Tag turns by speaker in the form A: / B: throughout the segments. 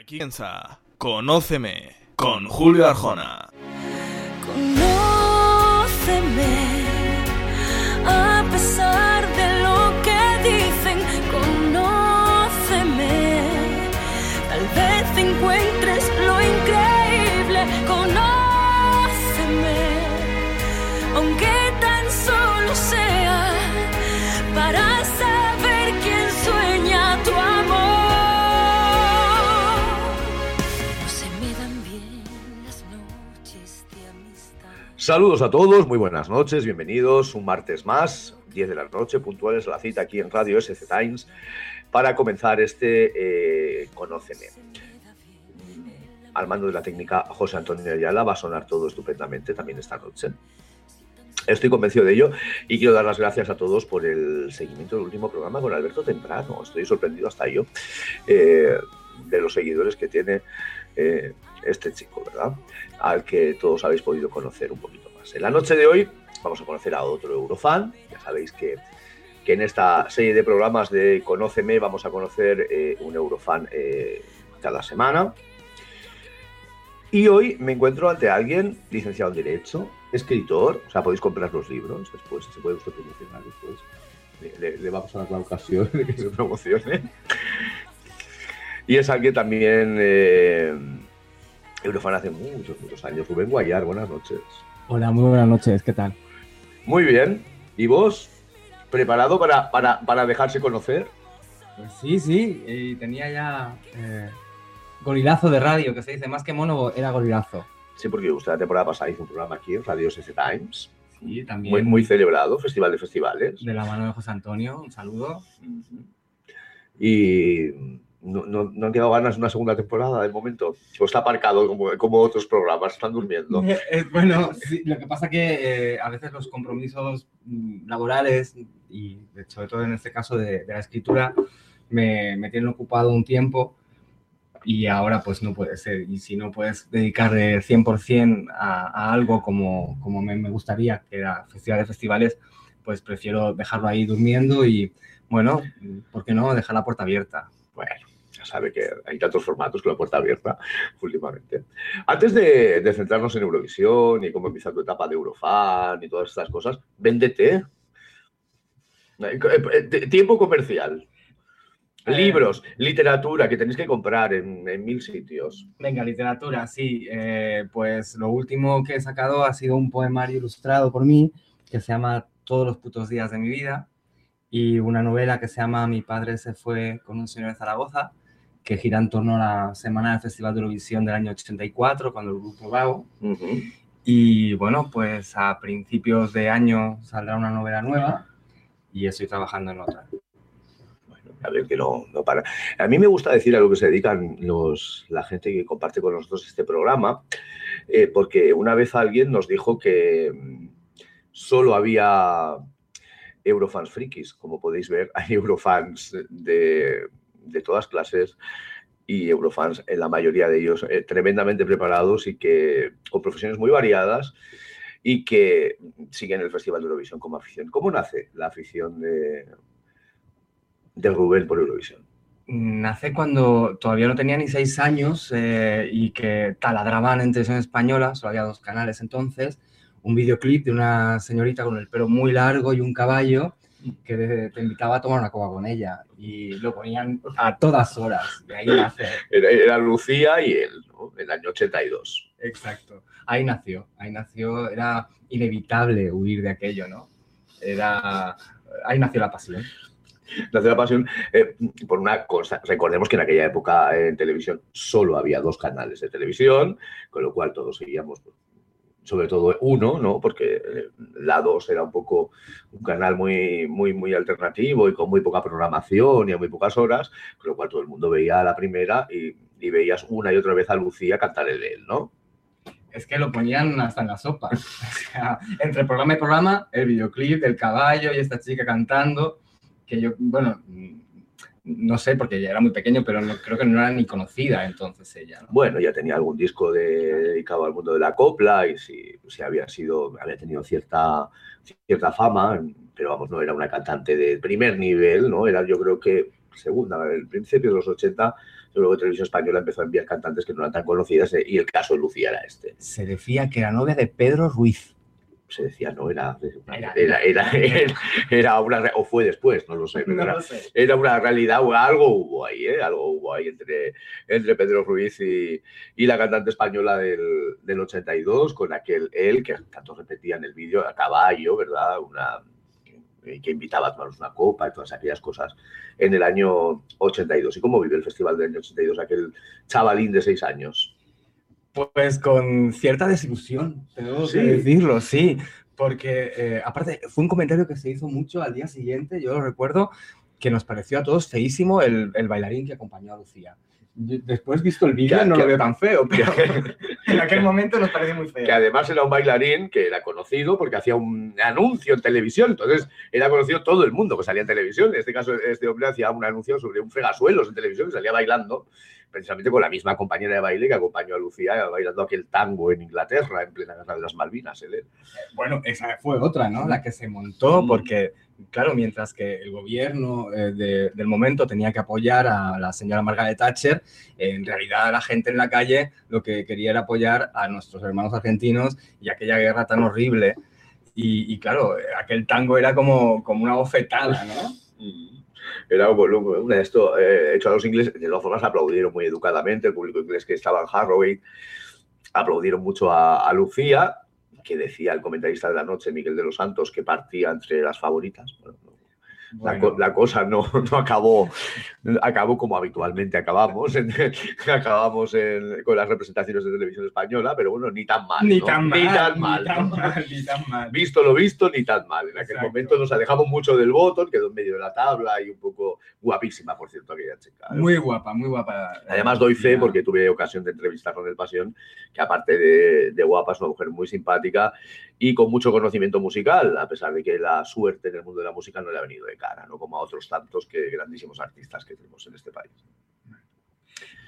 A: Aquí comienza Conóceme con Julio Arjona.
B: Conóceme, a
C: Saludos a todos, muy buenas noches, bienvenidos un martes más, 10 de la noche, puntuales a la cita aquí en Radio SC Times, para comenzar este eh, Conóceme. Al mando de la técnica José Antonio Ayala va a sonar todo estupendamente también esta noche. Estoy convencido de ello y quiero dar las gracias a todos por el seguimiento del último programa con Alberto Temprano. Estoy sorprendido hasta yo eh, de los seguidores que tiene eh, este chico, ¿verdad? Al que todos habéis podido conocer un poquito más. En la noche de hoy vamos a conocer a otro Eurofan. Ya sabéis que, que en esta serie de programas de Conóceme vamos a conocer eh, un Eurofan eh, cada semana. Y hoy me encuentro ante alguien licenciado en Derecho, escritor, o sea, podéis comprar los libros después, se puede usted promocionar después. Le, vamos a dar la ocasión de que se promocione. Y es alguien también eh, Eurofan hace muchos, muchos años. Rubén Guayar, buenas noches.
D: Hola, muy buenas noches, ¿qué tal?
C: Muy bien. ¿Y vos? ¿Preparado para, para, para dejarse conocer?
D: Pues sí, sí, y tenía ya eh, gorilazo de radio, que se dice, más que mono, era gorilazo.
C: Sí, porque usted la temporada pasada hizo un programa aquí en Radio SC Times,
D: Sí, también
C: muy, muy celebrado, Festival de Festivales.
D: de la mano de José Antonio, un saludo.
C: Y no, no, no han quedado ganas de una segunda temporada de momento. O está aparcado como, como otros programas, están durmiendo.
D: Eh, eh, bueno, sí, lo que pasa que eh, a veces los compromisos mm, laborales y sobre todo en este caso de, de la escritura me, me tienen ocupado un tiempo y ahora pues no puede ser. Y si no puedes dedicarle 100% a, a algo como, como me, me gustaría, que era Festival de Festivales, pues prefiero dejarlo ahí durmiendo y bueno, ¿por qué no? Dejar la puerta abierta.
C: Bueno, ya sabe que hay tantos formatos con la puerta abierta últimamente. Antes de, de centrarnos en Eurovisión y cómo empieza tu etapa de Eurofan y todas estas cosas, véndete. Eh, eh, Tiempo comercial.
D: Eh.
C: Libros, literatura que tenéis que comprar en, en mil sitios.
D: Venga, literatura, sí. eh, pues lo último que he sacado ha sido un poemario ilustrado por mí que se llama Todos los putos días de mi vida y una novela que se llama Mi padre se fue con un señor de Zaragoza que gira en torno a la semana del Festival de Eurovisión del año 84 cuando el grupo Vago.
C: Ujú.
D: Y bueno, pues a principios de año saldrá una novela nueva y estoy trabajando en otra.
C: Bueno, a ver que no, no para. A mí me gusta decir a lo que se dedican los, la gente que comparte con nosotros este programa, eh, porque una vez alguien nos dijo que mm, solo había Eurofans frikis. Como podéis ver, hay Eurofans de, de todas clases y Eurofans, en la mayoría de ellos, eh, tremendamente preparados y que con profesiones muy variadas y que siguen el Festival de Eurovisión como afición. ¿Cómo nace la afición de, de Rubén por Eurovisión?
D: Nace cuando todavía no tenía ni seis años eh, y que taladraban en televisión española, solo había dos canales entonces, un videoclip de una señorita con el pelo muy largo y un caballo que te, invitaba a tomar una copa con ella y lo ponían a todas horas. De ahí nace.
C: Era, era Lucía y él, ¿no? El año 82.
D: Exacto. Ahí nació, ahí nació, era inevitable huir de aquello, ¿no? Era, ahí nació la pasión.
C: Nació la pasión eh, por una cosa. Recordemos que en aquella época en televisión solo había dos canales de televisión, con lo cual todos seguíamos, pues, sobre todo uno, ¿no? Porque eh, la 2 era un poco un canal muy, muy, muy alternativo y con muy poca programación y a muy pocas horas, con lo cual todo el mundo veía la primera y, y veías una y otra vez a Lucía cantar el de él, ¿no?
D: Es que lo ponían hasta en la sopa. O sea, entre programa y programa, el videoclip del caballo y esta chica cantando, que yo, bueno, no sé, porque ya era muy pequeño, pero no, creo que no era ni conocida entonces ella. ¿no?
C: Bueno, ya tenía algún disco de- dedicado al mundo de la copla y si, si había sido, había tenido cierta, cierta fama, pero vamos, no era una cantante de primer nivel, ¿no? Era yo creo que segunda, el principio de los 80, luego Televisión Española empezó a enviar cantantes que no eran tan conocidas eh, y el caso de Lucía era este.
D: Se decía que era novia de Pedro Ruiz.
C: Se decía, no, era,
D: Era-
C: era, era, era, una, o fue después, no lo sé, pero era, era una realidad, algo hubo ahí, ¿eh? algo hubo ahí entre, entre Pedro Ruiz y, y la cantante española del, del 82, con aquel él, que tanto repetía en el vídeo, a caballo, ¿verdad? Una, eh, que invitaba a tomarnos una copa y todas aquellas cosas en el año 82. ¿Y cómo vive el festival del año 82 aquel chavalín de seis años?
D: Pues con cierta desilusión, tengo
C: Sí.
D: que decirlo, sí. Porque, eh, aparte, fue un comentario que se hizo mucho al día siguiente, yo lo recuerdo, que nos pareció a todos feísimo el, el bailarín que acompañó a Lucía. Después, visto el vídeo,
C: Que-
D: no
C: que-
D: lo veo tan feo,
C: Que,
D: pero en aquel momento nos pareció muy feo.
C: que además era un bailarín que era conocido porque hacía un anuncio en televisión, entonces era conocido todo el mundo que salía en televisión. En este caso, este hombre hacía un anuncio sobre un fregasuelos en televisión que salía bailando, precisamente con la misma compañera de baile que acompañó a Lucía bailando aquel tango en Inglaterra, en plena guerra de las Malvinas. ¿eh?
D: Bueno, esa fue otra, ¿no? La que se montó,
C: Mm.
D: porque, claro, mientras que el gobierno eh, de- del momento tenía que apoyar a la señora Margaret Thatcher, en realidad la gente en la calle lo que quería era apoyar a nuestros hermanos argentinos y aquella guerra tan horrible. Y, y, claro, aquel tango era como, como una bofetada, ¿no?
C: Era lo- una de esto eh, hecho a los ingleses, de todas formas aplaudieron muy educadamente, el público inglés que estaba en Harrogate, aplaudieron mucho a, a Lucía, que decía el comentarista de la noche, Miguel de los Santos, que partía entre las favoritas. Bueno, La, cosa no, no acabó, acabó como habitualmente acabamos, en- acabamos en- con las representaciones de televisión española, pero bueno, ni tan mal.
D: ni,
C: ¿no?
D: tan mal,
C: Ni tan mal.
D: Ni tan mal, ni tan mal.
C: Visto lo visto, ni tan mal. En aquel
D: Exacto.
C: momento nos alejamos mucho del botón, quedó en medio de la tabla y un poco guapísima, por cierto, aquella chica. ¿eh?
D: Muy guapa, muy guapa.
C: Además doy fe porque tuve ocasión de entrevistarla en El Pasión, que aparte de, de guapa es una mujer muy simpática y con mucho conocimiento musical, a pesar de que la suerte en el mundo de la música no le ha venido de cara, no como a otros tantos que grandísimos artistas que tenemos en este país.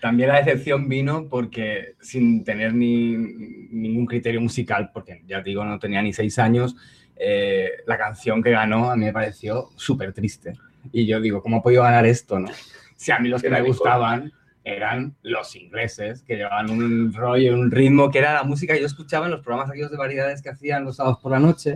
D: También la decepción vino porque sin tener ni, ningún criterio musical, porque ya digo, no tenía ni seis años, eh, la canción que ganó a mí me pareció súper triste. Y yo digo, ¿cómo ha podido ganar esto? No? Si a mí los que
C: Era
D: me gustaban eran los ingleses, que llevaban un rollo, un ritmo, que era la música que yo escuchaba en los programas aquellos de variedades que hacían los sábados por la noche.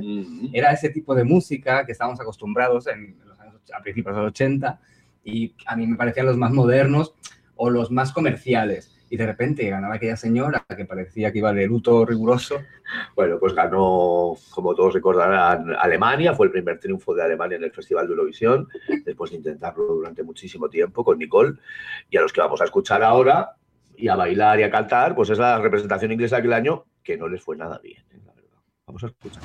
D: Era ese tipo de música que estábamos acostumbrados en los años, och- a principios de los 80 y a mí me parecían los más modernos o los más comerciales. Y de repente ganaba aquella señora que parecía que iba de luto riguroso.
C: Bueno, pues ganó, como todos recordarán, Alemania, fue el primer triunfo de Alemania en el Festival de Eurovisión, después de intentarlo durante muchísimo tiempo con Nicole. Y a los que vamos a escuchar ahora y a bailar y a cantar, pues es la representación inglesa de aquel año que no les fue nada bien, ¿eh? la verdad. Vamos a escuchar.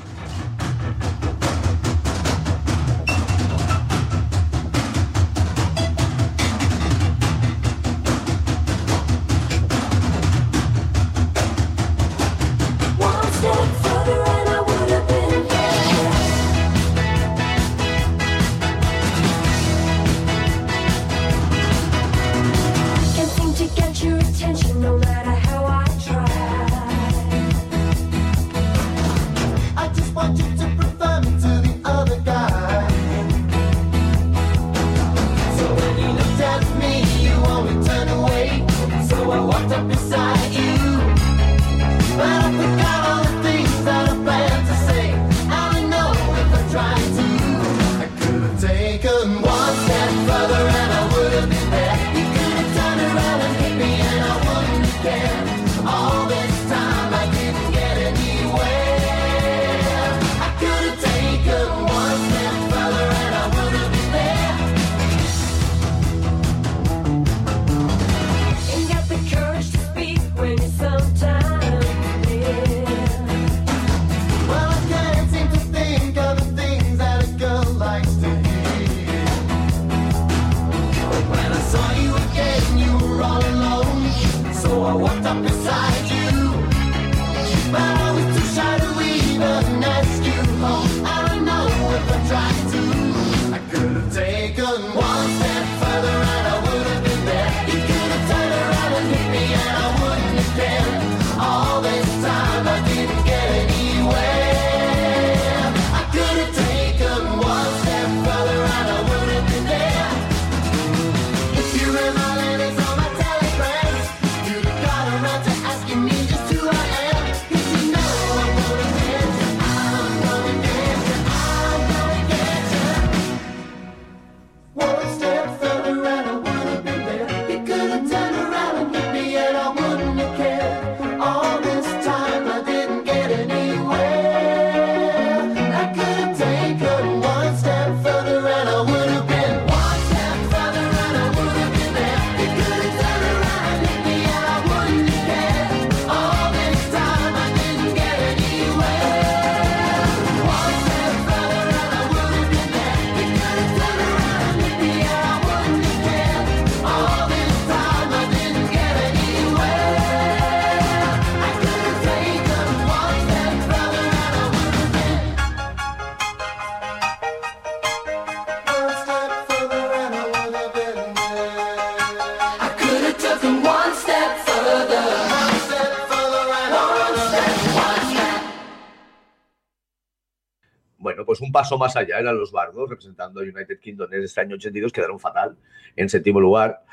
C: Un paso más allá eran los Bardos, representando a United Kingdom en este año 82, quedaron fatal en séptimo lugar,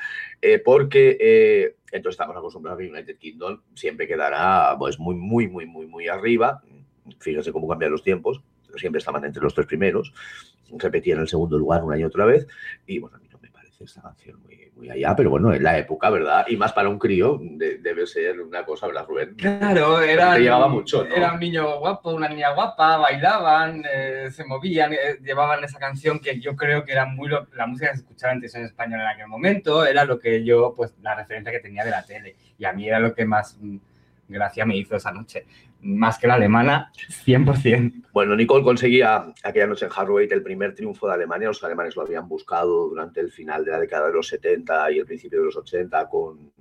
C: eh, porque eh, entonces estamos acostumbrados a que United Kingdom siempre quedará pues, muy, muy, muy, muy, muy arriba. Fíjense cómo cambian los tiempos, siempre estaban entre los tres primeros, repetían el segundo lugar una y otra vez, y bueno, a mí no me parece esta canción muy, muy allá, pero bueno, en la época, ¿verdad? Y más para un crío, de- debe ser una cosa, ¿verdad, Rubén?
D: Claro, era,
C: Te llevaba mucho, ¿no?
D: era un niño guapo, una niña guapa, bailaban, eh, se movían, eh, llevaban esa canción que yo creo que era muy lo- la música que se escuchaba en televisión española en aquel momento, era lo que yo, pues la referencia que tenía de la tele. Y a mí era lo que más mm, gracia me hizo esa noche. Más que la alemana, 100%.
C: Bueno, Nicole conseguía aquella noche en Harrogate el primer triunfo de Alemania. Los alemanes lo habían buscado durante el final de la década de los 70 y el principio de los 80 con,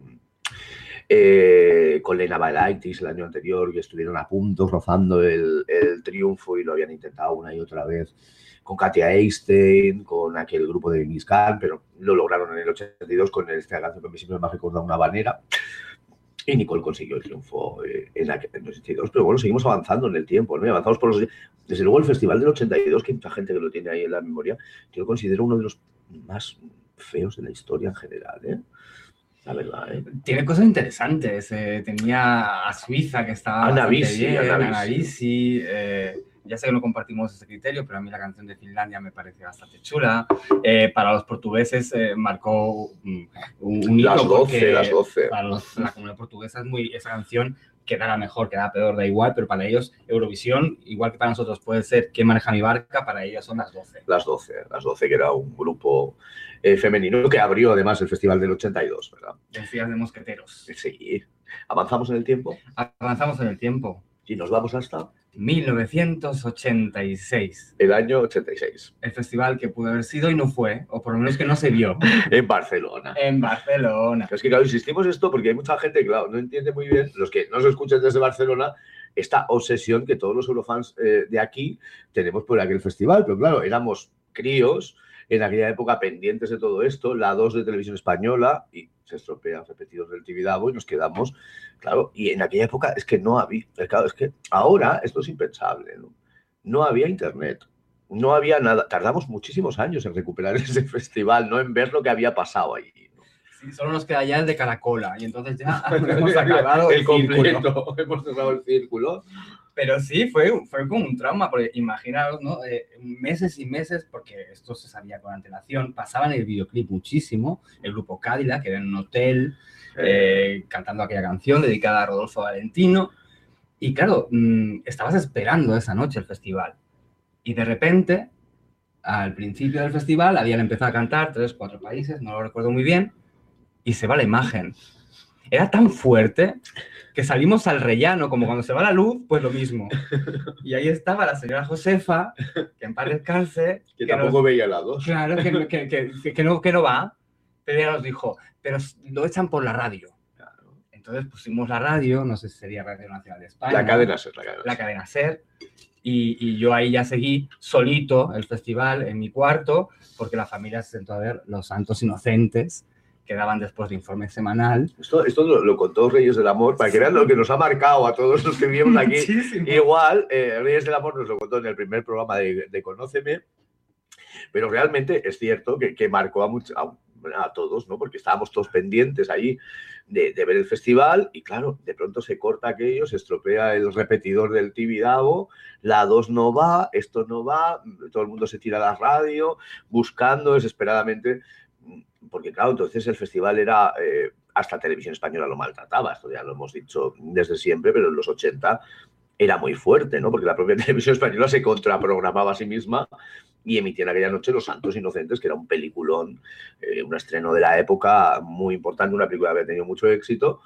C: eh, con Lena Balaitis el año anterior, que estuvieron a punto rozando el, el triunfo y lo habían intentado una y otra vez con Katia Einstein, con aquel grupo de Khan, pero lo lograron en el 82 con esta canción que mí siempre me ha recordado una banera. Y Nicole consiguió el triunfo eh, en aquel en el 82. Pero bueno, seguimos avanzando en el tiempo, ¿no? Y avanzamos por los... Desde luego el Festival del 82, que hay mucha gente que lo tiene ahí en la memoria, yo lo considero uno de los más feos de la historia en general, ¿eh? La verdad, ¿eh?
D: Tiene cosas interesantes. tenía a Suiza que estaba.
C: Ana
D: bien,
C: Ana
D: Ana
C: Bisi.
D: Ya sé que no compartimos ese criterio, pero a mí la canción de Finlandia me parece bastante chula. Eh, para los portugueses eh, marcó un, un
C: Las
D: hito
C: 12,
D: porque
C: las 12.
D: Para los- la comunidad portuguesa es muy esa canción quedará mejor, quedará peor, da igual, pero para ellos Eurovisión, igual que para nosotros puede ser ¿Quién maneja mi barca? Para ellos son las 12.
C: Las 12, las 12, que era un grupo eh, femenino que abrió además el Festival del 82, ¿verdad?
D: Decías de mosqueteros.
C: Sí. Avanzamos en el tiempo
D: Avanzamos en el tiempo.
C: y nos vamos hasta
D: 1986.
C: el año 86,
D: el festival que pudo haber sido y no fue, o por lo menos que no se vio,
C: en Barcelona.
D: en Barcelona.
C: Es que, claro, insistimos esto porque hay mucha gente, claro, no entiende muy bien, los que nos escuchan desde Barcelona, esta obsesión que todos los eurofans eh, de aquí tenemos por aquel festival. Pero claro, éramos críos en aquella época pendientes de todo esto, la 2 de televisión española, y se estropean repetidos del Tibidabo y nos quedamos, claro, y en aquella época es que no había, claro, es que ahora esto es impensable, ¿no? No había internet. No había nada. Tardamos muchísimos años en recuperar ese festival, no en ver lo que había pasado allí. ¿no?
D: Sí, solo nos queda ya el de Caracola y entonces ya hemos acabado el,
C: el
D: círculo.
C: completo. Hemos cerrado el círculo.
D: Pero sí, fue, fue como un trauma, porque imaginaros, ¿no? Eh, meses y meses, porque esto se sabía con antelación, pasaban el videoclip muchísimo, el grupo Cadillac, que era en un hotel, eh, cantando aquella canción dedicada a Rodolfo Valentino. Y claro, mm, estabas esperando esa noche el festival. Y de repente, al principio del festival, habían empezado a cantar tres, cuatro países, no lo recuerdo muy bien, y se va la imagen. Era tan fuerte que salimos al rellano, como cuando se va la luz, pues lo mismo. Y ahí estaba la señora Josefa, que en paz descanse,
C: que
D: que nos-
C: tampoco veía la dos.
D: Claro, que, que- que- no, que no va. Pero ella nos dijo, pero lo echan por la radio. Entonces pusimos la radio, no sé si sería Radio Nacional de España.
C: La cadena ser, la cadena
D: La
C: ser.
D: cadena SER. Y, y yo ahí ya seguí solito el festival en mi cuarto, porque la familia se sentó a ver Los Santos Inocentes, que daban después de informe semanal.
C: Esto, esto lo, lo contó Reyes del Amor, para que vean lo que nos ha marcado a todos los que vivimos aquí.
D: Muchísimo.
C: Igual, eh, Reyes del Amor nos lo contó en el primer programa de, de Conóceme, pero realmente es cierto que, que marcó a, much- a, a todos, ¿no? Porque estábamos todos pendientes ahí de, de ver el festival y claro, de pronto se corta aquello, se estropea el repetidor del Tibidabo, la 2 no va, esto no va, todo el mundo se tira a la radio buscando desesperadamente, porque claro, entonces el festival era... eh, hasta Televisión Española lo maltrataba, esto ya lo hemos dicho desde siempre, pero en los 80 era muy fuerte, ¿no? Porque la propia televisión española se contraprogramaba a sí misma y emitía en aquella noche Los Santos Inocentes, que era un peliculón, eh, un estreno de la época muy importante, una película que había tenido mucho éxito,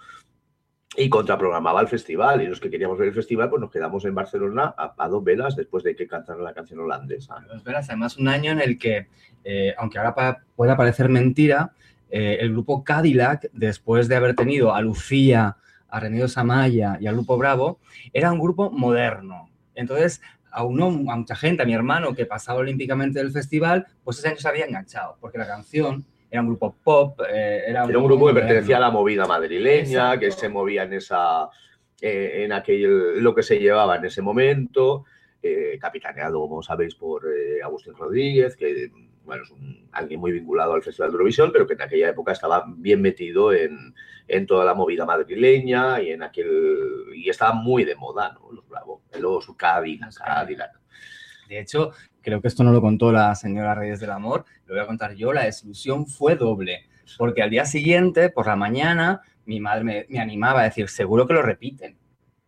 C: y contraprogramaba el festival. Y los que queríamos ver el festival, pues nos quedamos en Barcelona a, a dos velas después de que cantaran la canción holandesa.
D: Pues verás, además un año en el que, eh, aunque ahora pa- pueda parecer mentira, eh, el grupo Cadillac, después de haber tenido a Lucía, a Remedios Amaya y al grupo Bravo, era un grupo moderno. Entonces, aunó a mucha gente, a mi hermano que pasaba olímpicamente del festival, pues ese año se había enganchado, porque la canción era un grupo pop, eh, era,
C: Era un grupo que pertenecía a la movida madrileña,
D: Exacto.
C: que se movía en esa eh, en aquel lo que se llevaba en ese momento
B: eh, capitaneado, como sabéis, por Agustín Rodríguez, que bueno, es un- alguien muy vinculado al Festival de Eurovisión, pero que en aquella época estaba bien metido en, en toda la movida madrileña y en aquel y estaba muy de moda, ¿no? Los Bravo,
D: Los Cadillac.
B: Cadillac.
D: De hecho, creo que esto no lo contó la señora Reyes del Amor, lo voy a contar yo, la desilusión fue doble, porque al día siguiente, por la mañana, mi madre me, me animaba a decir, seguro que lo repiten,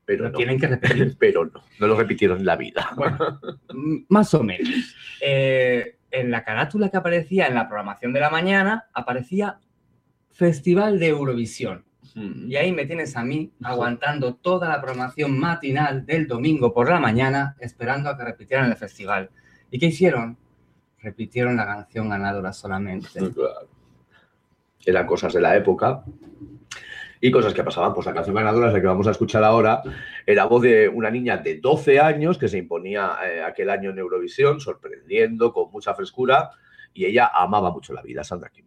B: pero
D: lo
B: no,
D: tienen que repetir.
B: pero no, no lo repitieron en la vida.
D: Bueno, más o menos. Eh, en la carátula que aparecía en la programación de la mañana, aparecía Festival de Eurovisión. Y ahí me tienes a mí aguantando toda la programación matinal del domingo por la mañana, esperando a que repitieran el festival. ¿Y qué hicieron? Repitieron la canción ganadora solamente.
B: Eran cosas de la época y cosas que pasaban. Pues la canción ganadora, la que vamos a escuchar ahora, era voz de una niña de 12 años que se imponía eh, aquel año en Eurovisión, sorprendiendo, con mucha frescura, y ella amaba mucho la vida, Sandra Kim.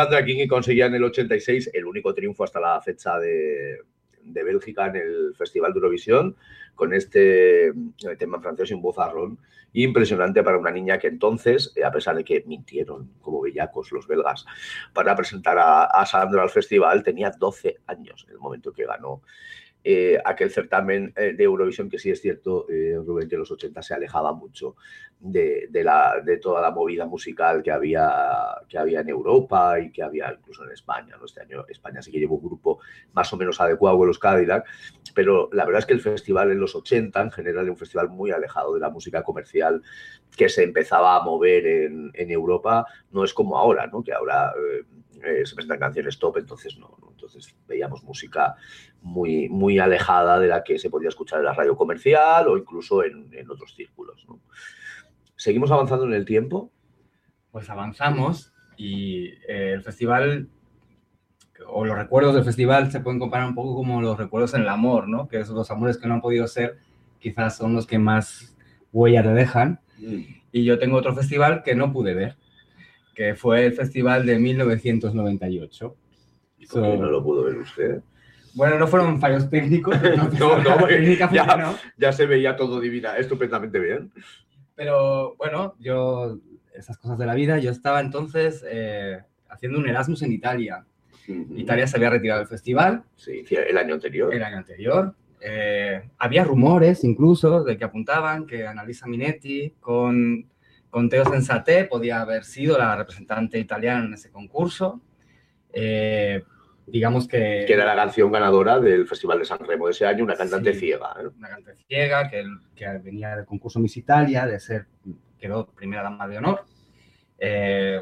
B: Sandra King conseguía en el 86 el único triunfo hasta la fecha de, Bélgica en el Festival de Eurovisión con este eh, tema en francés un vozarrón impresionante para una niña que entonces, eh, a pesar de que mintieron como bellacos los belgas para presentar a, a Sandra al festival, tenía 12 años en el momento que ganó eh, aquel certamen de Eurovisión, que sí es cierto, Rubén, que en los 80 se alejaba mucho
C: de, toda la movida musical que había, que había en Europa y que había incluso en España. Este año España sí que llevó un grupo más o menos adecuado con los Cadillac, pero la verdad es que el festival en los 80 en general era un festival muy alejado de la música comercial que se empezaba a mover en, en Europa. No es como ahora, ¿no? que ahora eh, eh, se presentan canciones top, entonces no. Entonces veíamos música muy, muy alejada de la que se podía escuchar en la radio comercial o incluso en, en otros círculos. ¿Seguimos avanzando en el tiempo?
D: Pues avanzamos y eh, el festival, o los recuerdos del festival se pueden comparar un poco como los recuerdos en el amor, ¿no? Que esos los amores que no han podido ser quizás son los que más huella te dejan. Y yo tengo otro festival que no pude ver, que fue el festival de 1998.
C: ¿Y por qué
D: So-
C: no lo pudo ver usted?
D: Bueno, no fueron fallos técnicos, no,
C: No, no, ya-. Ya se veía todo divina, estupendamente bien.
D: Pero bueno, yo, esas cosas de la vida, yo estaba entonces eh, haciendo un Erasmus en Italia. Italia se había retirado del festival
C: Sí, el año anterior.
D: el año anterior. Eh, había rumores incluso de que apuntaban que Annalisa Minetti con, con Teo Sensate podía haber sido la representante italiana en ese concurso. Eh, digamos que...
C: que era la canción ganadora del Festival de San Remo de ese año, una cantante
D: Sí.
C: ciega. ¿eh?
D: una cantante ciega que, que venía del concurso Miss Italia, de ser, quedó primera dama de honor. Eh,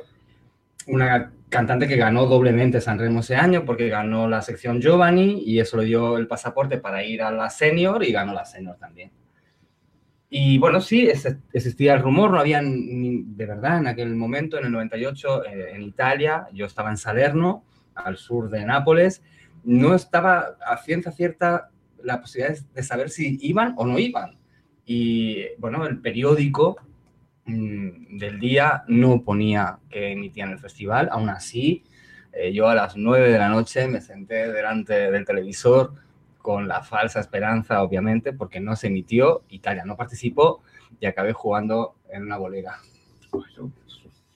D: una cantante que ganó doblemente San Remo ese año porque ganó la sección Giovanni y eso le dio el pasaporte para ir a la senior y ganó la senior también. Y bueno, sí, existía el rumor, no había ni- de verdad en aquel momento, en el 98, eh, en Italia, yo estaba en Salerno, al sur de Nápoles, no estaba a ciencia cierta la posibilidad de- saber si iban o no iban. Y bueno, el periódico mm, del día no ponía que emitían el festival, aún así, eh, yo a las 9 de la noche me senté delante del televisor con la falsa esperanza, obviamente, porque no se emitió, Italia no participó y acabé jugando en una bolera.
C: Bueno,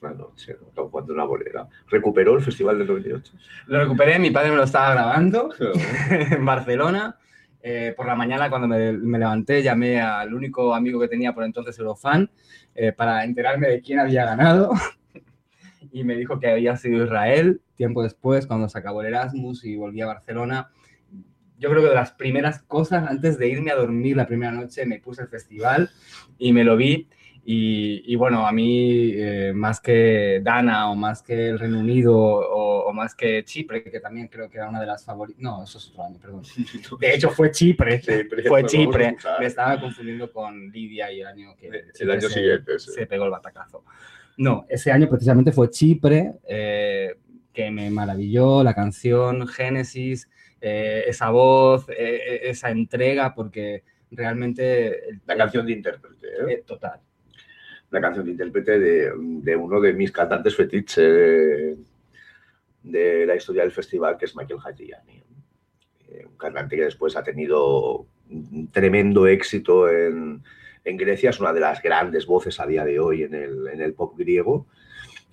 C: una noche, ¿no? Jugando una bolera. ¿Recuperó el Festival del 98?
D: Lo recuperé, mi padre me lo estaba grabando en Barcelona. Eh, por la mañana, cuando me, me levanté, llamé al único amigo que tenía por entonces, Eurofan, eh, para enterarme de quién había ganado. y me dijo que había sido Israel. Tiempo después, cuando se acabó el Erasmus y volví a Barcelona, yo creo que de las primeras cosas, antes de irme a dormir la primera noche, me puse el festival y me lo vi. Y, y bueno, a mí, eh, más que Dana o más que el Reino Unido o, o más que Chipre, que también creo que era una de las favoritas. No, eso es otro año, perdón. De hecho, fue Chipre.
C: Chipre,
D: fue Chipre. Me estaba confundiendo con Lidia y el año que
C: El
D: Chipre
C: año
D: se-
C: siguiente, sí.
D: se pegó el batacazo. No, ese año precisamente fue Chipre, eh, que me maravilló la canción Génesis, eh, esa voz, eh, eh, esa entrega, porque realmente...
C: La canción de intérprete, ¿eh?
D: eh, total.
C: La canción de intérprete de, de uno de mis cantantes fetiche de, de la historia del festival, que es Michael Hajiani. Eh, un cantante que después ha tenido un tremendo éxito en, en Grecia, es una de las grandes voces a día de hoy en el, en el pop griego.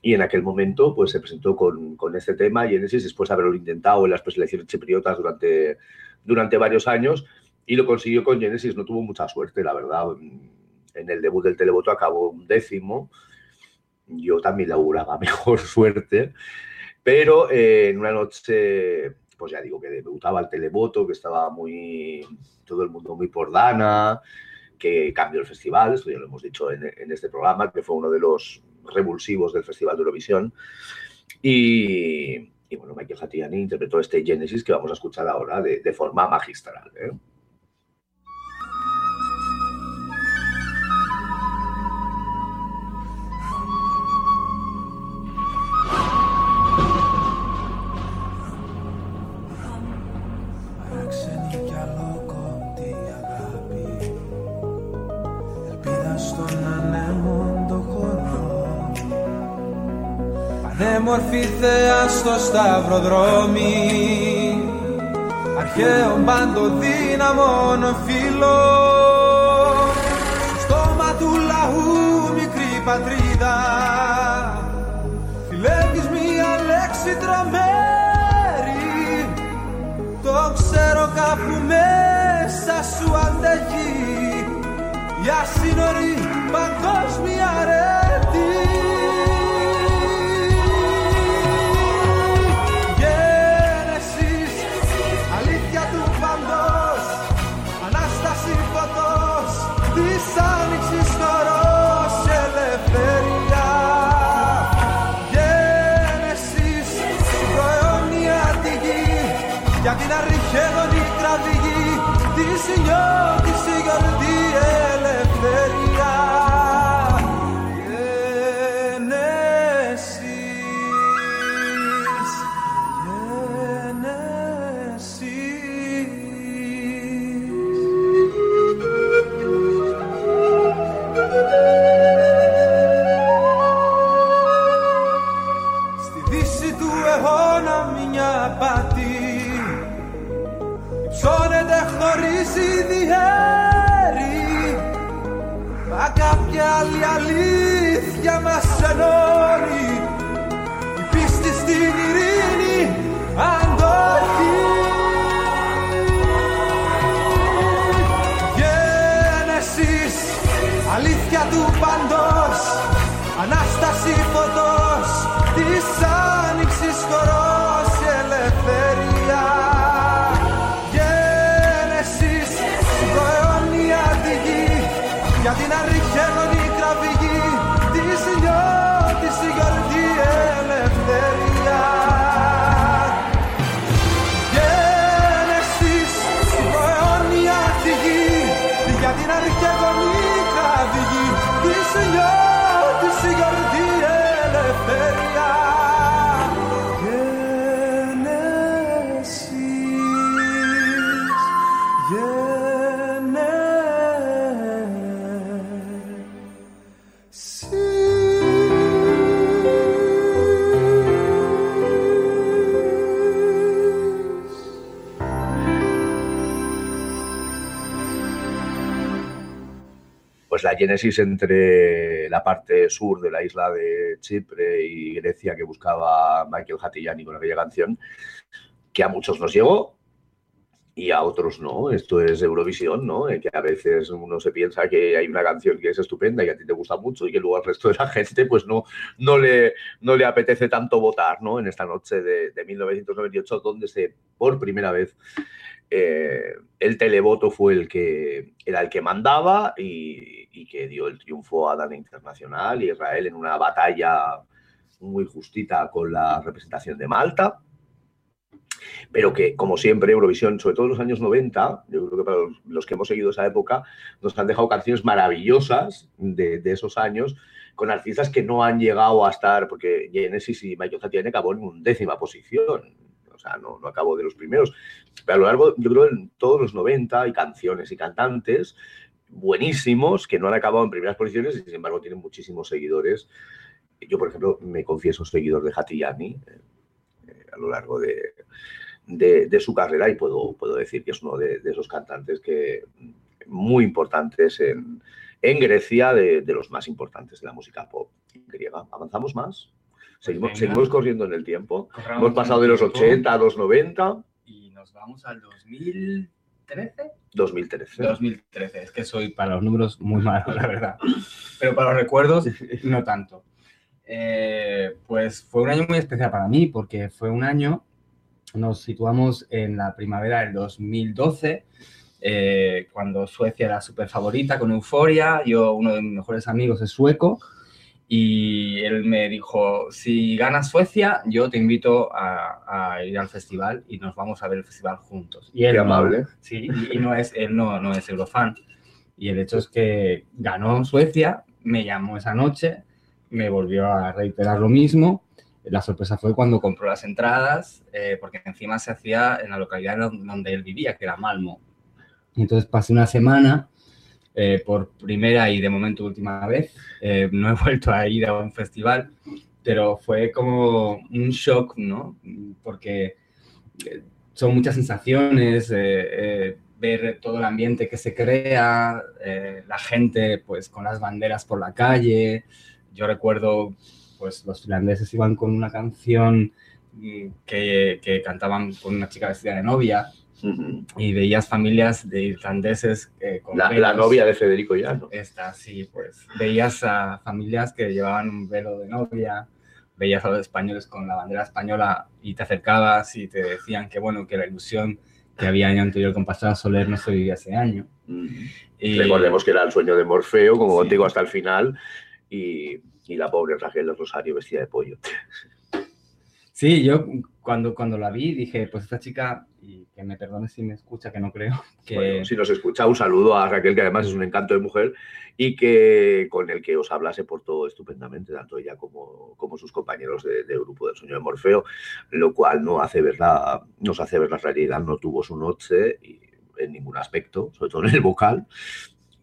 C: Y en aquel momento pues, se presentó con, con este tema, Genesis, después de haberlo intentado en las preselecciones chipriotas durante, durante varios años, y lo consiguió con Genesis. No tuvo mucha suerte, la verdad. En el debut del televoto acabó un décimo. Yo también le auguraba mejor suerte. Pero eh, en una noche, pues ya digo que debutaba el televoto, que estaba muy. todo el mundo muy por Dana, que cambió el festival, esto ya lo hemos dicho en, en este programa, que fue uno de los revulsivos del Festival de Eurovisión. Y, bueno, Michael Satriani interpretó este Genesis que vamos a escuchar ahora de, de forma magistral. ¿eh?
E: Στο σταυροδρόμι. Αρχαίων παντοδύναμων φίλο Στο στόμα του λαού μικρή πατρίδα. Φιλεύεις μία λέξη τραμέρη το ξέρω κάπου μέσα σου αντέχει Για σύνορη παγκόσμια αρέτη χεγονή κραυγή της νιώδης χωρίς ιδιαίρη Μα κάποια άλλη αλήθεια μας ενώνει
C: génesis entre la parte sur de la isla de Chipre y Grecia que buscaba Michael Hattiani con aquella canción, que a muchos nos llegó y a otros no. Esto es Eurovisión, ¿no? Eh, Que a veces uno se piensa que hay una canción que es estupenda y a ti te gusta mucho y que luego al resto de la gente pues no, no, le, no le apetece tanto votar, ¿no? En esta noche de, de 1998, donde se, por primera vez, eh, el televoto fue el que era el que mandaba y, que dio el triunfo a Dana Internacional y Israel en una batalla muy justita con la representación de Malta. Pero que, como siempre, Eurovisión, sobre todo en los años 90, yo creo que para los, que hemos seguido esa época, nos han dejado canciones maravillosas de, esos años, con artistas que no han llegado a estar, porque Genesis y Michael Satriani acabó en undécima posición, sea, no, no acabó de los primeros. Pero a lo largo, yo creo, en todos los 90 hay canciones y cantantes buenísimos que no han acabado en primeras posiciones y sin embargo tienen muchísimos seguidores. Yo, por ejemplo, me confieso seguidor de Hatiyani eh, a lo largo de, de- su carrera y puedo, puedo decir que es uno de, esos cantantes que muy importantes en, en Grecia, de, de los más importantes de la música pop griega. ¿Avanzamos más? Seguimos,
D: venga.
C: seguimos corriendo en el tiempo. Hemos pasado de los
D: tiempo
C: 80 a los 90,
D: Y nos vamos al 2013.
C: 2013.
D: 2013, es que soy para los números muy malo, la verdad. Pero para los recuerdos, no tanto. Eh, pues fue un año muy especial para mí, porque fue un año, nos situamos en la primavera del 2012, eh, cuando Suecia era súper favorita con Euforia. Yo, uno de mis mejores amigos es sueco, y él me dijo, si gana Suecia, yo te invito a, a ir al festival y nos vamos a ver el festival juntos. Y él
C: Qué
D: no-
C: amable.
D: Sí, y y no es, él no, no es eurofan. Y el hecho es que ganó Suecia, me llamó esa noche, me volvió a reiterar lo mismo. La sorpresa fue cuando compró las entradas, eh, porque encima se hacía en la localidad don- donde él vivía, que era Malmo. Entonces pasé una semana, eh, por primera y de momento última vez. Eh, no he vuelto a ir a un festival, pero fue como un shock, ¿no? Porque eh, son muchas sensaciones, eh, eh, ver todo el ambiente que se crea, eh, la gente pues con las banderas por la calle. Yo recuerdo, pues los finlandeses iban con una canción mm, que, que cantaban con una chica vestida de novia Y veías familias de irlandeses eh, con
C: La, novia de Federico Llano.
D: Esta, sí, pues veías a familias que llevaban un velo de novia, veías a los españoles con la bandera española y te acercabas y te decían que bueno, que la ilusión que había año anterior con Pastora Soler no se vivía ese año. Y,
C: Recordemos que era el sueño de Morfeo, como
D: Sí.
C: contigo hasta el final, y, y la pobre Raquel Rosario vestida de pollo.
D: Sí, yo cuando, cuando la vi dije, pues esta chica, y que me perdone si me escucha, que no creo, que
C: Bueno, si nos escucha, un saludo a Raquel, que además es un encanto de mujer y que con el que os habla se portó estupendamente, tanto ella como, como sus compañeros de, de grupo del sueño de Morfeo, lo cual no hace ver la, nos hace ver la realidad, no tuvo su noche y- en ningún aspecto, sobre todo en el vocal.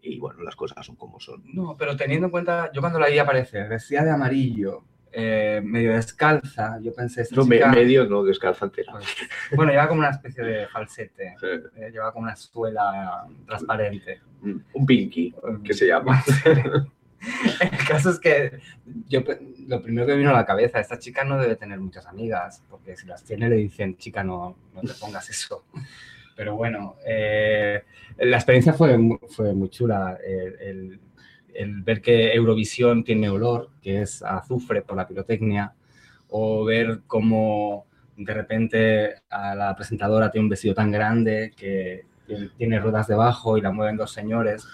C: Y bueno, las cosas son como son.
D: No, pero teniendo en cuenta, yo cuando la vi aparecer, vestida de amarillo, eh, medio descalza, yo pensé, esta
C: No, me- medio no descalza entera.
D: pues, bueno, lleva como una especie de falsete,
C: Sí.
D: eh, lleva como una suela transparente.
C: Un pinky, que se llama.
D: El caso es que yo lo primero que me vino a la cabeza, esta chica no debe tener muchas amigas, porque si las tiene le dicen, chica, no, no te pongas eso. Pero bueno, eh, la experiencia fue, fue muy chula. El, el- el ver que Eurovisión tiene olor, que es azufre por la pirotecnia, o ver cómo de repente a la presentadora tiene un vestido tan grande que tiene- ruedas debajo y la mueven dos señores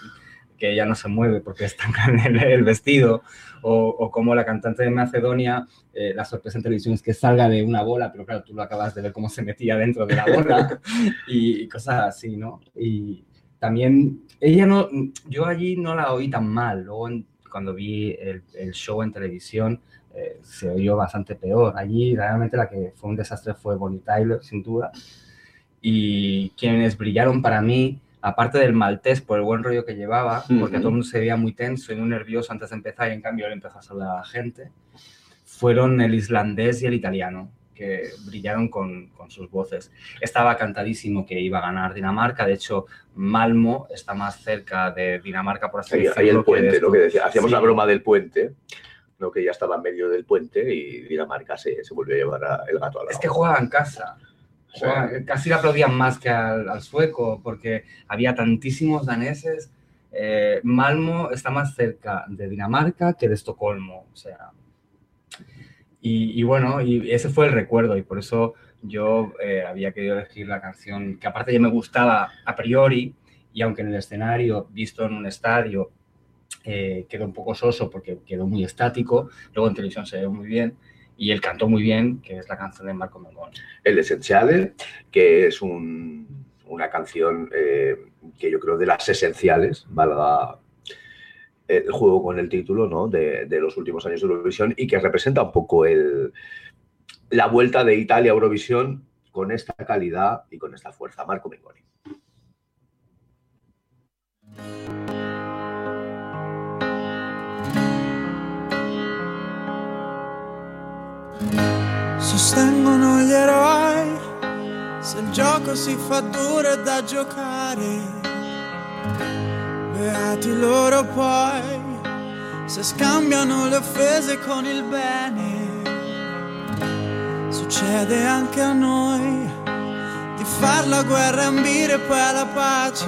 D: que ella no se mueve porque es tan grande el, el vestido, o, o como la cantante de Macedonia, eh, la sorpresa en televisión es que salga de una bola, pero claro, tú lo acabas de ver cómo se metía dentro de la bola y, y cosas así, ¿no? Y también, ella no, yo allí no la oí tan mal, luego en- cuando vi el, el show en televisión eh, se oyó bastante peor, allí realmente la que fue un desastre fue Bonnie Tyler, sin duda, y quienes brillaron para mí, aparte del maltés por el buen rollo que llevaba, porque
C: Ujú.
D: todo el mundo se veía muy tenso y muy nervioso antes de empezar y en cambio él empezó a saludar a la gente, fueron el islandés y el italiano, que brillaron con, con sus voces. Estaba cantadísimo que iba a ganar Dinamarca, de hecho Malmo está más cerca de Dinamarca, por así
C: Ahí, ahí
D: decirlo.
C: el puente,
D: de
C: lo que decía. Hacíamos
D: Sí.
C: la broma del puente, lo que ya estaba en medio del puente y Dinamarca se, se volvió a llevar a- el gato a la
D: Es que jugaba en casa. Jugaba- casi le aplaudían más que al, al sueco, porque había tantísimos daneses. Eh, Malmo está más cerca de Dinamarca que de Estocolmo. O sea. Y, bueno, y ese fue el recuerdo, y por eso yo eh, había querido elegir la canción que, aparte, ya me gustaba a priori, y aunque en el escenario, visto en un estadio, eh, quedó un poco soso porque quedó muy estático, luego en televisión se ve muy bien, y él cantó muy bien, que es la canción de Marco Mengón.
C: El Essentiale, que es un- una canción eh, que yo creo de las esenciales, valga el juego con el título, ¿no? de, los últimos años de Eurovisión y que representa un poco el, la vuelta de Italia a Eurovisión con esta calidad y con esta fuerza. Marco Mengoni.
F: Sostengono gli eroi se il gioco si fa duro da giocare. Beati loro poi se scambiano le offese con il bene. Succede anche a noi di far la guerra e ambire poi alla pace.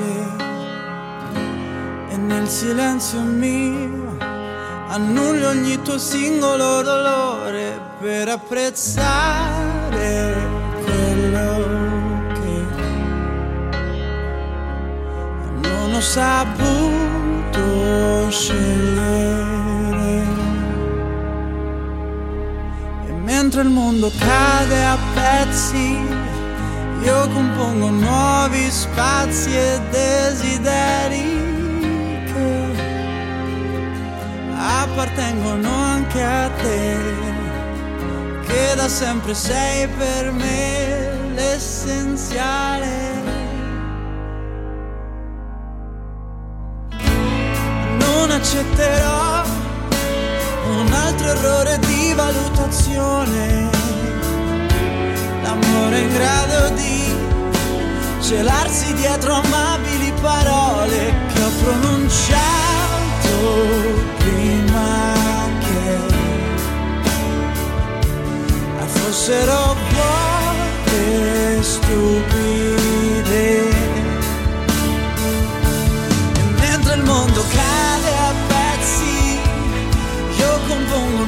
F: E nel silenzio mio annullo ogni tuo singolo dolore per apprezzare ho saputo scegliere. E mentre il mondo cade a pezzi, io compongo nuovi spazi e desideri che appartengono anche a te, che da sempre sei per me l'essenziale. accetterò un altro errore di valutazione. L'amore in grado di celarsi dietro amabili parole che ho pronunciato prima che fossero poche stupide. E mentre il mondo cade vulnerable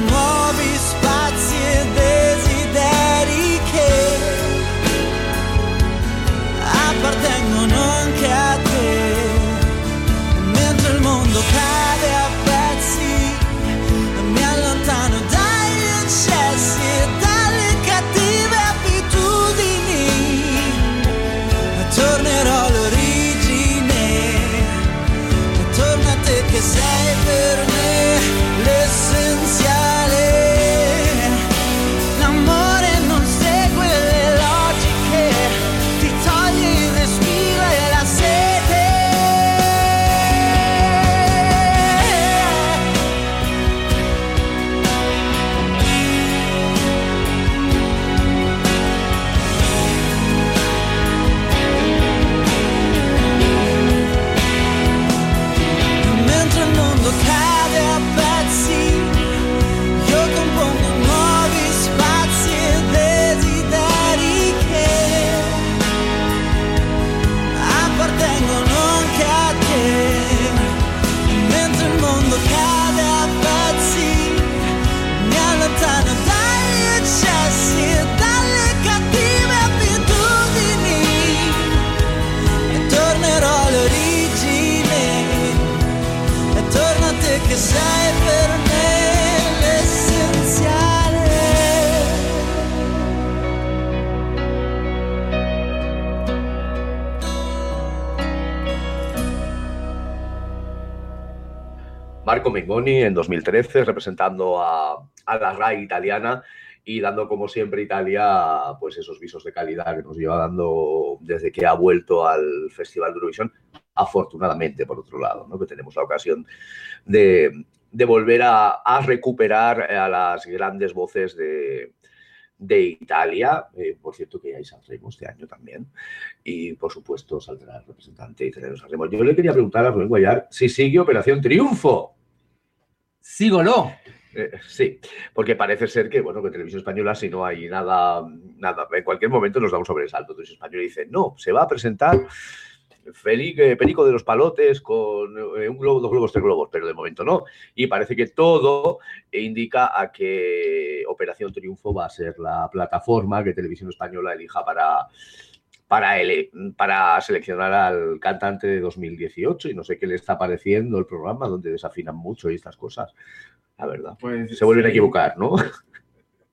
C: Marco Mengoni en 2013 representando a, la RAI italiana y dando como siempre Italia pues esos visos de calidad que nos lleva dando desde que ha vuelto al Festival de Eurovisión, afortunadamente por otro lado, ¿no? que tenemos la ocasión de, volver a, a recuperar a las grandes voces de, de Italia, eh, por cierto que hay Sanremo este año también, y por supuesto saldrá el representante italiano Sanremo. Yo le quería preguntar a Rubén Guayar si sigue Operación Triunfo.
D: ¡Sígolo!
C: Eh, sí, porque parece ser que, bueno, que Televisión Española, si no hay nada, nada, en cualquier momento nos da un sobresalto. Televisión Española dice, no, se va a presentar Felipe, Perico de los Palotes con eh, un globo, dos globos, tres globos, pero de momento no. Y parece que todo indica a que Operación Triunfo va a ser la plataforma que Televisión Española elija para, para, ele- para seleccionar al cantante de 2018. Y no sé qué le está pareciendo el programa, donde desafinan mucho y estas cosas. La verdad.
D: Pues
C: Se vuelven a equivocar, ¿no?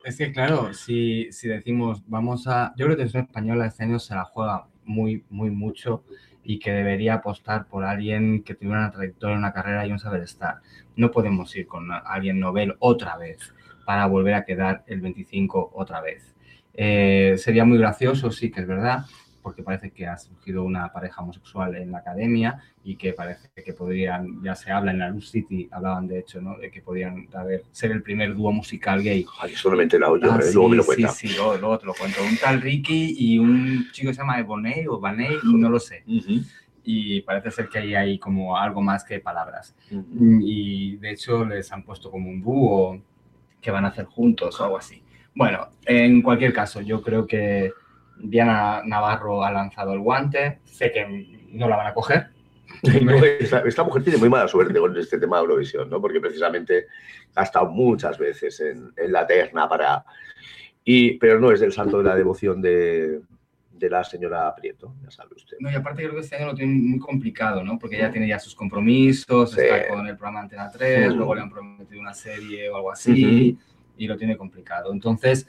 D: Es que claro, si, si decimos vamos a... Yo creo que Televisión Española este año se la juega muy, muy mucho y que debería apostar por alguien que tuviera una trayectoria, una carrera y un saber estar. No podemos ir con alguien novel otra vez para volver a quedar el 25 otra vez. Eh, sería muy gracioso, sí que es verdad, porque parece que ha surgido una pareja homosexual en la academia y que parece que podrían, ya se habla en la Luz City, hablaban de hecho, ¿no? De que podrían haber, ser el primer dúo musical gay.
C: Ay, eso no me he enterado yo,
D: Ah,
C: ¿eh? luego me lo
D: sí,
C: cuenta.
D: Sí, sí, luego, luego te lo cuento. Un tal Ricky y un chico que se llama Eboney o Baney, no lo sé.
C: Ujú,
D: Y parece ser que ahí hay como algo más que palabras.
C: ujú.
D: Y de hecho les han puesto como un dúo que van a hacer juntos o algo así. Bueno, en cualquier caso, yo creo que Diana Navarro ha lanzado el guante. Sé que no la van a coger.
C: Esta, esta mujer tiene muy mala suerte con este tema de Eurovisión, ¿no? Porque precisamente ha estado muchas veces en, en la terna para. Y, pero no es del santo de la devoción de, de la señora Prieto, ya sabe usted.
D: No, y aparte creo que este año lo tiene muy complicado, ¿no? Porque ella tiene ya sus compromisos,
C: Sí.
D: está con el programa Antena 3,
C: Mm.
D: luego le han prometido una serie o algo así, y lo tiene complicado. Entonces,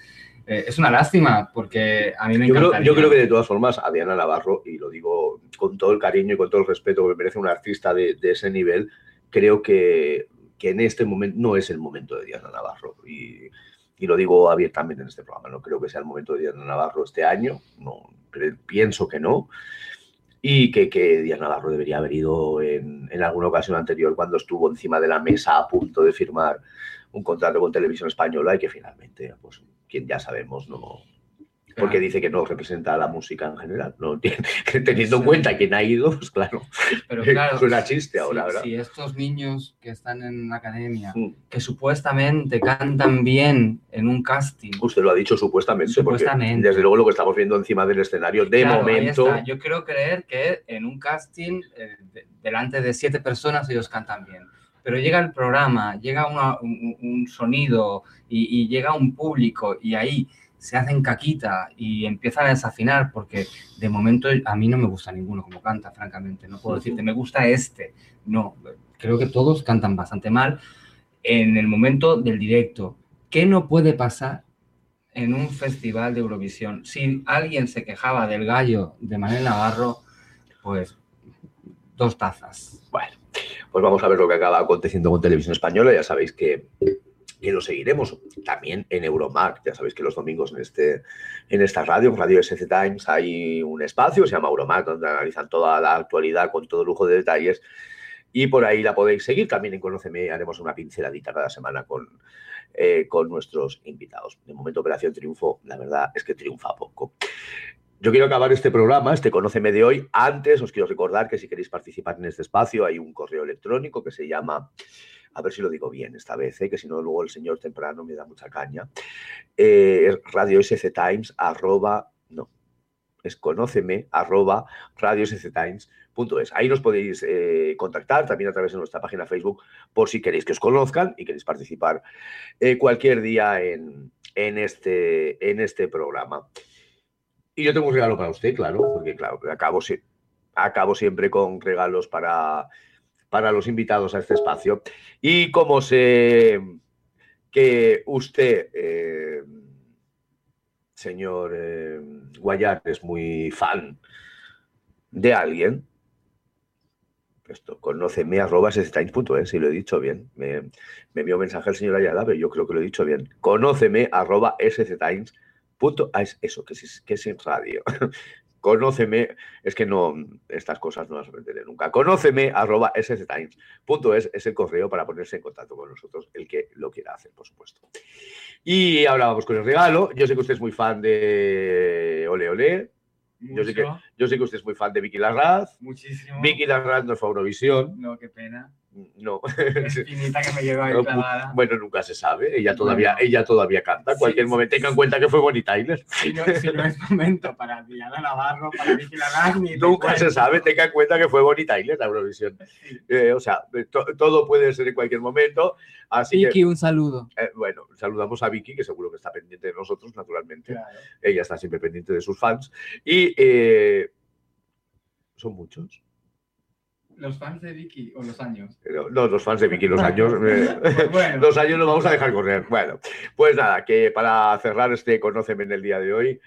D: eh, es una lástima, porque a mí me
C: Yo creo,
D: encantaría...
C: yo creo que de todas formas a Diana Navarro, y lo digo con todo el cariño y con todo el respeto que me merece un artista de, de ese nivel, creo que, que en este momento no es el momento de Diana Navarro. Y, y lo digo abiertamente en este programa, no creo que sea el momento de Diana Navarro este año, no, pienso que no. Y que, que Diana Navarro debería haber ido en, en alguna ocasión anterior cuando estuvo encima de la mesa a punto de firmar un contrato con Televisión Española y que finalmente, pues, quien ya sabemos, no, porque dice que no representa la música en general. ¿no? Teniendo en
D: Sí.
C: cuenta quién ha ido, pues claro,
D: Pero claro,
C: suena chiste ahora, ¿verdad?
D: Si estos niños que están en la academia,
C: Mm.
D: que supuestamente cantan bien en un casting,
C: Usted lo ha dicho supuestamente,
D: Supuestamente.
C: porque desde luego lo que estamos viendo encima del escenario de
D: Claro,
C: momento.
D: Yo quiero creer que en un casting, eh, de- delante de siete personas, ellos cantan bien. Pero llega el programa, llega una- un, un sonido y, y llega un público y ahí se hacen caquita y empiezan a desafinar porque de momento a mí no me gusta ninguno como canta, francamente. No puedo decirte, me gusta este. No, creo que todos cantan bastante mal en el momento del directo. ¿Qué no puede pasar en un festival de Eurovisión? Si alguien se quejaba del gallo de Manuel Navarro, pues dos tazas.
C: Bueno, pues vamos a ver lo que acaba aconteciendo con Televisión Española. Ya sabéis que, que lo seguiremos también en Euromac. Ya sabéis que los domingos en, este, en esta radio, Radio SC Times, hay un espacio, se llama Euromac, donde analizan toda la actualidad con todo lujo de detalles. Y por ahí la podéis seguir. También en Conóceme haremos una pinceladita cada semana con, eh, con nuestros invitados. De momento, Operación Triunfo, la verdad es que triunfa poco. Yo quiero acabar este programa, este Conóceme de hoy. Antes os quiero recordar que si queréis participar en este espacio hay un correo electrónico que se llama, a ver si lo digo bien esta vez, ¿eh? que si no luego el señor temprano me da mucha caña, eh, radio SC Times, arroba, no, es conóceme, arroba radio SC Times. Punto es. Ahí nos podéis eh, contactar también a través de nuestra página Facebook por si queréis que os conozcan y queréis participar eh, cualquier día en, en, este, en este programa. Y yo tengo un regalo para usted, claro, porque claro, acabo, si- acabo siempre con regalos para, para los invitados a este espacio. Y como sé que usted, eh, señor eh, Guayar, es muy fan de alguien, Esto, conóceme arroba si lo he dicho bien. Me, me envió mensaje el señor Ayala, pero yo creo que lo he dicho bien. Conóceme arroba sstimes. Ah, es eso, que es, que es radio. Conóceme, es que no, estas cosas no las aprenderé nunca. Conóceme arroba sstimes.es es el correo para ponerse en contacto con nosotros, el que lo quiera hacer, por supuesto. Y ahora vamos con el regalo. Yo sé que usted es muy fan de Ole Ole. Yo sé, que, yo sé que usted es muy fan de Vicky Larraz.
D: muchísimo.
C: Vicky Larraz no fue a Eurovisión.
D: No, qué pena.
C: No.
D: Espinita que me lleva ahí
C: No,
D: clavada.
C: Bueno, nunca se sabe. Ella todavía,
D: Bueno.
C: ella todavía canta.
D: Sí,
C: cualquier
D: sí,
C: momento, tenga en cuenta que fue Bonnie Tyler.
D: Si no, si no es momento para Diana Navarro, para Vicky
C: Nunca se sabe. Tenga en cuenta que fue Bonnie Tyler la Eurovisión. Eh, o sea, to- todo puede ser en cualquier momento. Así que,
G: Vicky, un saludo.
C: eh, bueno, saludamos a Vicky, que seguro que está pendiente de nosotros, naturalmente.
D: Claro.
C: Ella está siempre pendiente de sus fans. Y eh, son muchos.
D: Los fans de Vicky o los años.
C: Pero, No, los fans de Vicky, los años. eh,
D: Pues bueno,
C: Los años los vamos a dejar correr. Bueno, pues nada, que para cerrar este Conóceme en el día de hoy,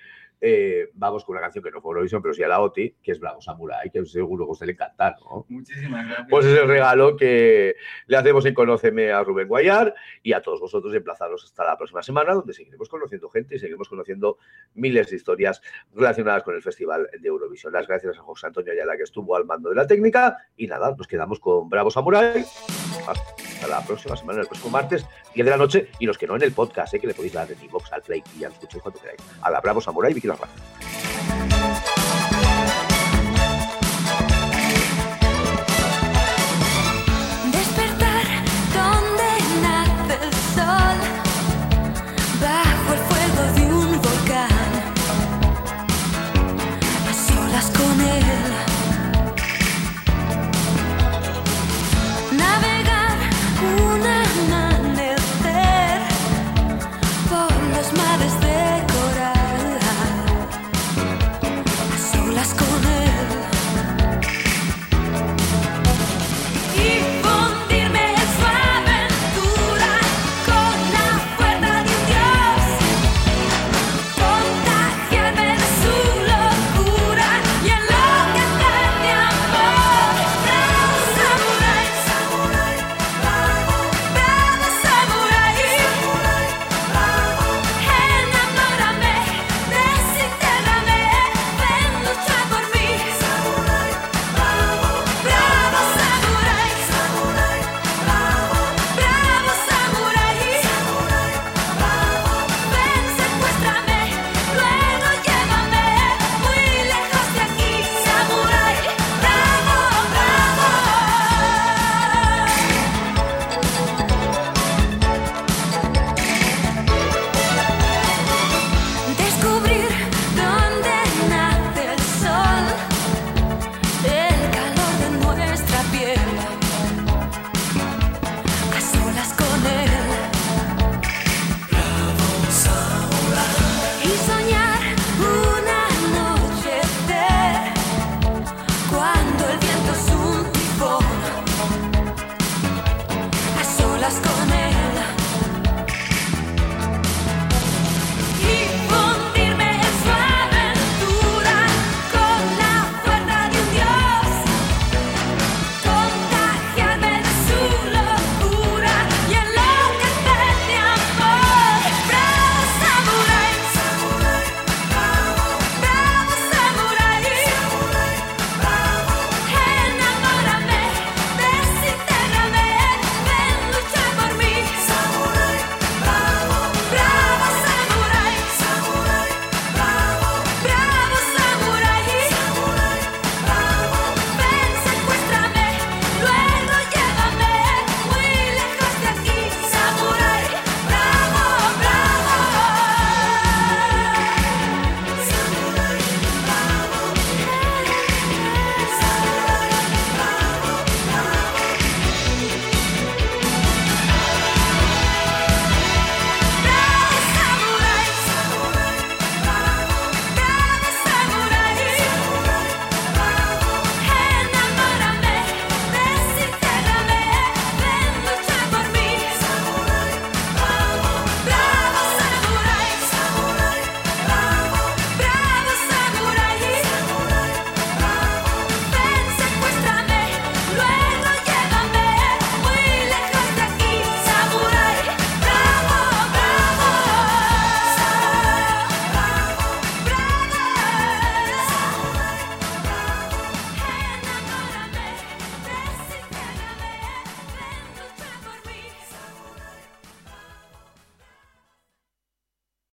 C: eh, vamos con una canción que no fue Eurovisión, pero sí a la OTI, que es Bravo Samurai, que seguro que a usted le encanta, ¿no?
D: muchísimas gracias.
C: Pues es el regalo que le hacemos en Conóceme a Rubén Guayar y a todos vosotros emplazaros hasta la próxima semana, donde seguiremos conociendo gente y seguiremos conociendo miles de historias relacionadas con el Festival de Eurovisión. Las gracias a José Antonio Ayala, que estuvo al mando de la técnica. Y nada, nos quedamos con Bravo Samurai. Hasta la próxima semana, el próximo martes, 10 de la noche. Y los que no en el podcast, ¿eh? que le podéis dar en iVoox al play y ya lo escuchéis cuando queráis. A la Bravo Samurai, Vicky 好了。